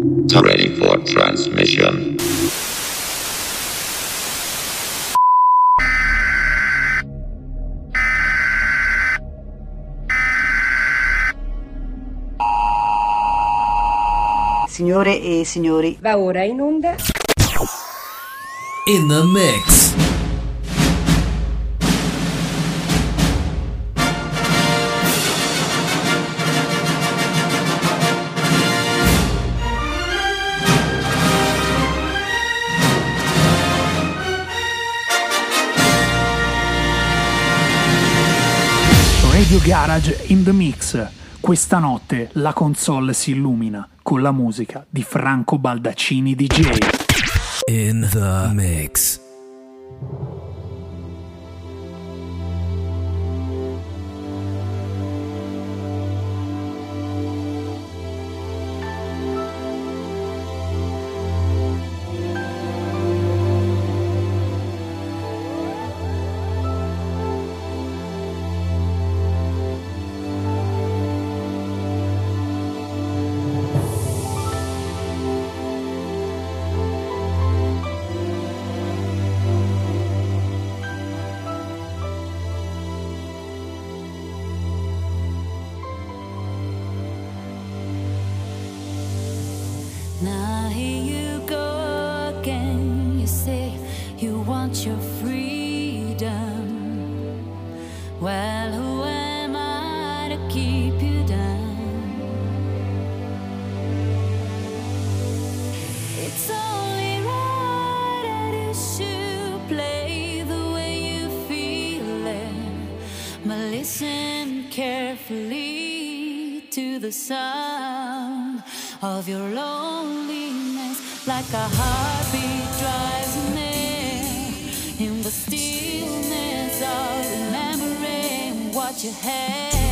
Ready for transmission. Signore e signori, Va ora in onda In the mix. Radio Garage in the Mix. Questa notte la console si illumina con la musica di Franco Baldaccini DJ. In the mix. Carefully to the sound of your loneliness, like a heartbeat drives near in the stillness of remembering what you had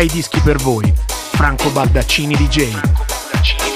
i dischi per voi, Franco Baldaccini DJ.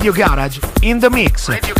Radio Garage in the mix. Radio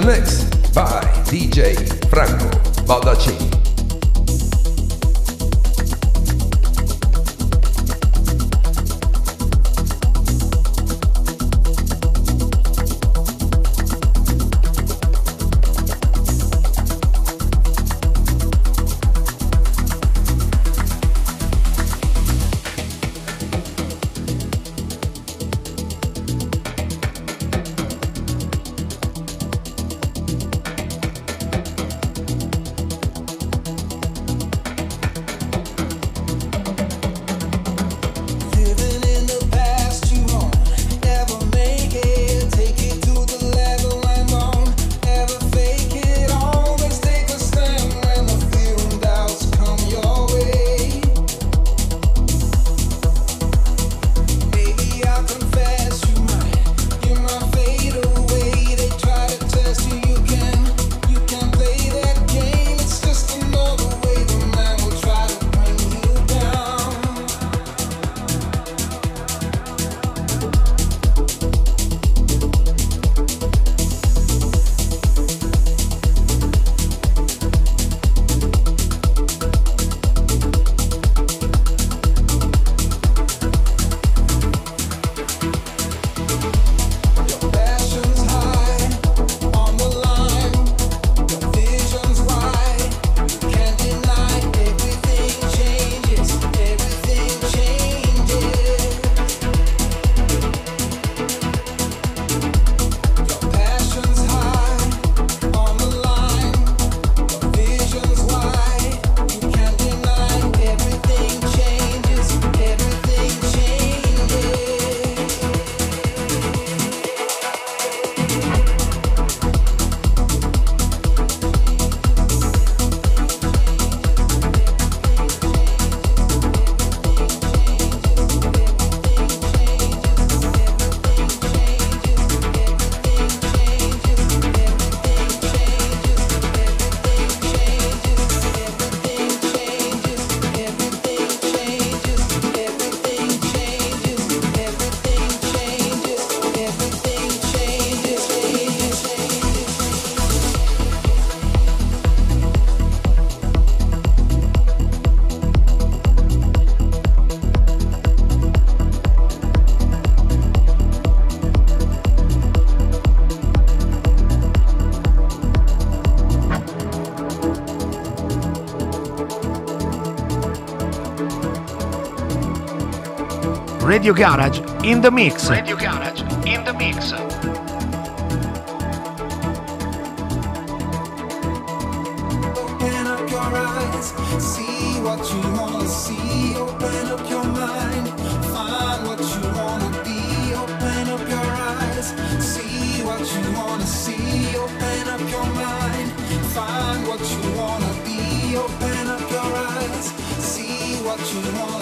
the mix by DJ Franco Baldaccini. Radio Garage in the mix. Radio Garage in the mix. Open up your eyes, see what you wanna see. Open up your mind, find what you wanna be. Open up your eyes, see what you wanna see. Open up your mind, find what you wanna be. Open up your eyes, see what you wanna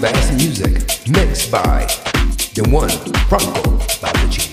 best music mixed by the one Franco Baldaccini.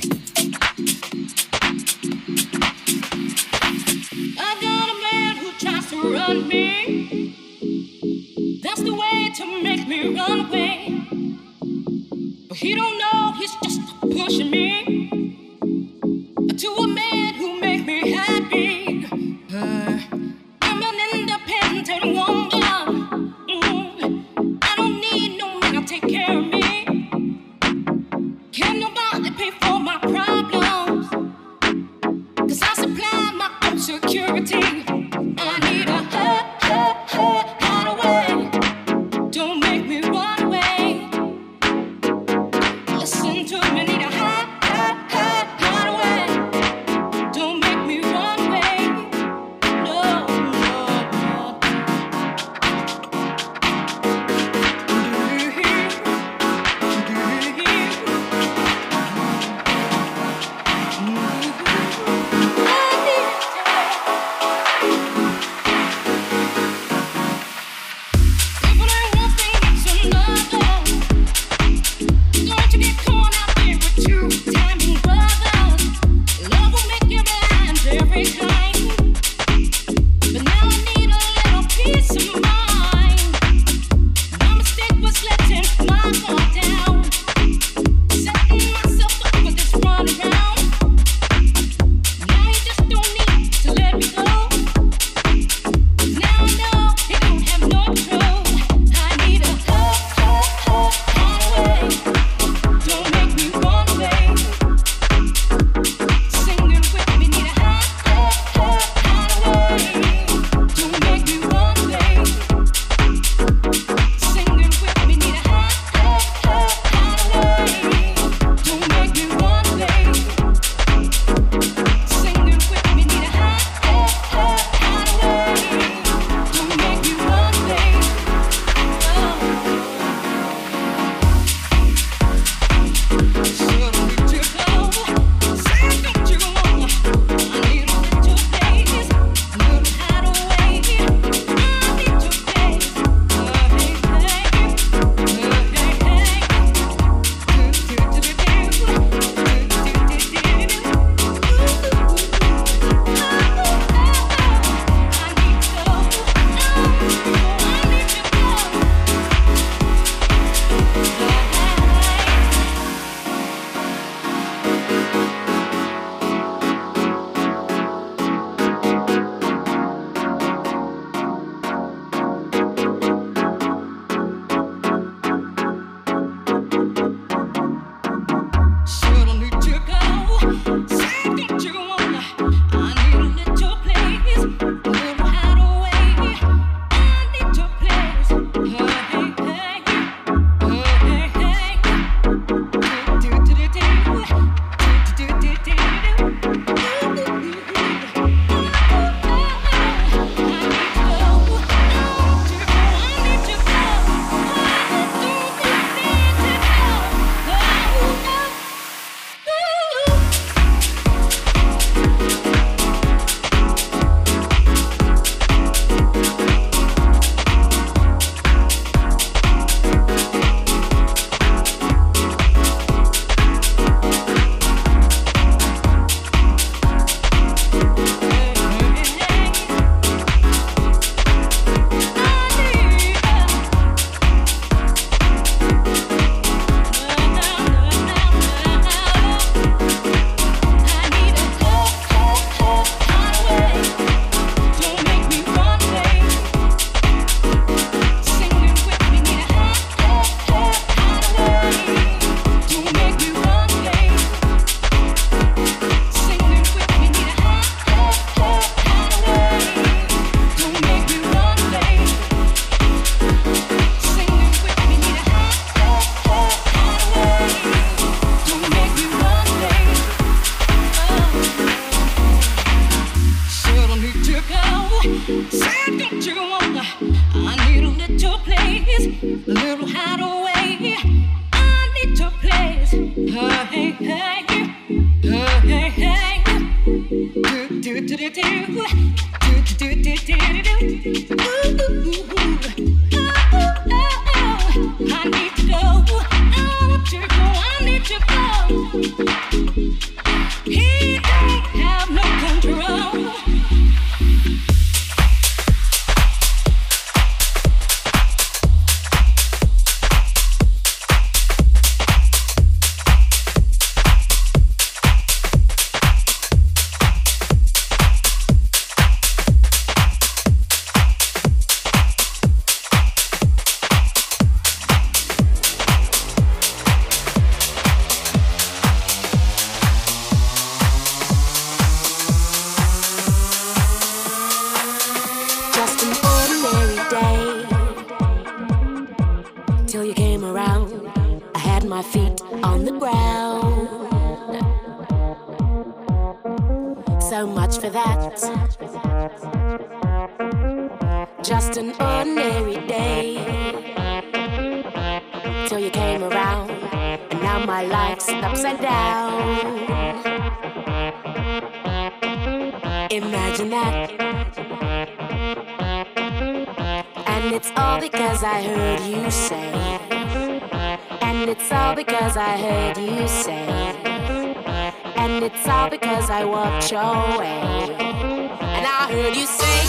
I walked your way. And I heard you say,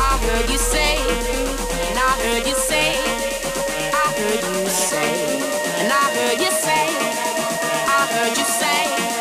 I heard you say, and I heard you say, I heard you say, and I heard you say, I heard you say.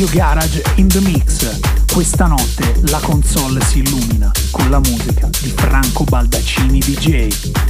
Radio Garage in the Mix. Questa notte la console si illumina con la musica di Franco Baldaccini DJ.